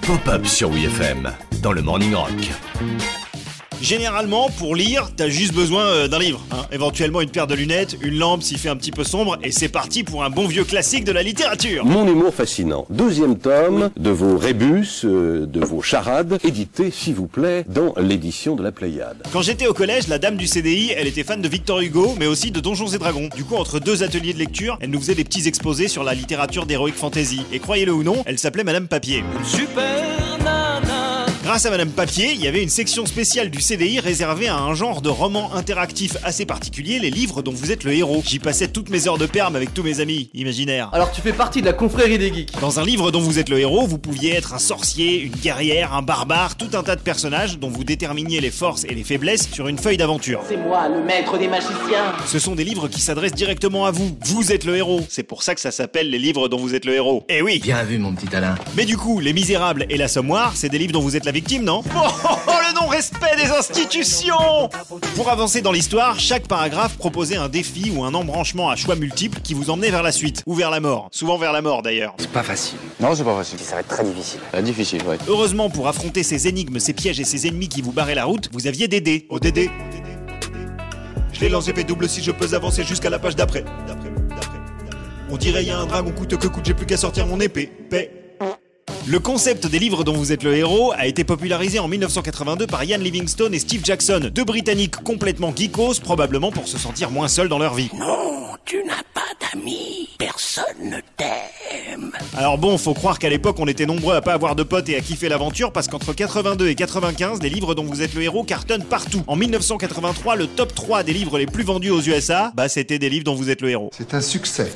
Pop-up sur WFM dans le Morning Rock. Généralement, pour lire, t'as juste besoin euh, d'un livre. hein. Éventuellement une paire de lunettes, une lampe s'il fait un petit peu sombre, et c'est parti pour un bon vieux classique de la littérature. Mon humour fascinant. Deuxième tome de vos rébus, euh, de vos charades, édité, s'il vous plaît, dans l'édition de la Pléiade. Quand j'étais au collège, la dame du CDI, elle était fan de Victor Hugo, mais aussi de Donjons et Dragons. Du coup, entre deux ateliers de lecture, elle nous faisait des petits exposés sur la littérature d'Heroic Fantasy. Et croyez-le ou non, elle s'appelait Madame Papier. Grâce à Madame Papier, il y avait une section spéciale du CDI réservée à un genre de roman interactif assez particulier, les livres dont vous êtes le héros. J'y passais toutes mes heures de perme avec tous mes amis imaginaires. Alors tu fais partie de la confrérie des geeks. Dans un livre dont vous êtes le héros, vous pouviez être un sorcier, une guerrière, un barbare, tout un tas de personnages dont vous déterminiez les forces et les faiblesses sur une feuille d'aventure. C'est moi, le maître des magiciens. Ce sont des livres qui s'adressent directement à vous. Vous êtes le héros. C'est pour ça que ça s'appelle les livres dont vous êtes le héros. Eh oui. Bien vu, mon petit Alain. Mais du coup, Les Misérables et L'Assommoir, c'est des livres dont vous êtes la victime, non oh, oh, le non-respect des institutions Pour avancer dans l'histoire, chaque paragraphe proposait un défi ou un embranchement à choix multiples qui vous emmenait vers la suite, ou vers la mort. Souvent vers la mort d'ailleurs. C'est pas facile. Non, c'est pas facile. Ça va être très difficile. Euh, difficile, ouais. Heureusement, pour affronter ces énigmes, ces pièges et ces ennemis qui vous barraient la route, vous aviez des dés. Au DD. Je les lance épée double si je peux avancer jusqu'à la page d'après. D'après, d'après, d'après. On dirait y a un dragon coûte que coûte, j'ai plus qu'à sortir mon épée. Paix. Le concept des livres dont vous êtes le héros a été popularisé en 1982 par Ian Livingstone et Steve Jackson, deux Britanniques complètement geekos, probablement pour se sentir moins seuls dans leur vie. Non, tu n'as pas d'amis. Personne ne t'aime. Alors bon, faut croire qu'à l'époque on était nombreux à pas avoir de potes et à kiffer l'aventure parce qu'entre 82 et 95, les livres dont vous êtes le héros cartonnent partout. En 1983, le top 3 des livres les plus vendus aux USA, bah c'était des livres dont vous êtes le héros. C'est un succès.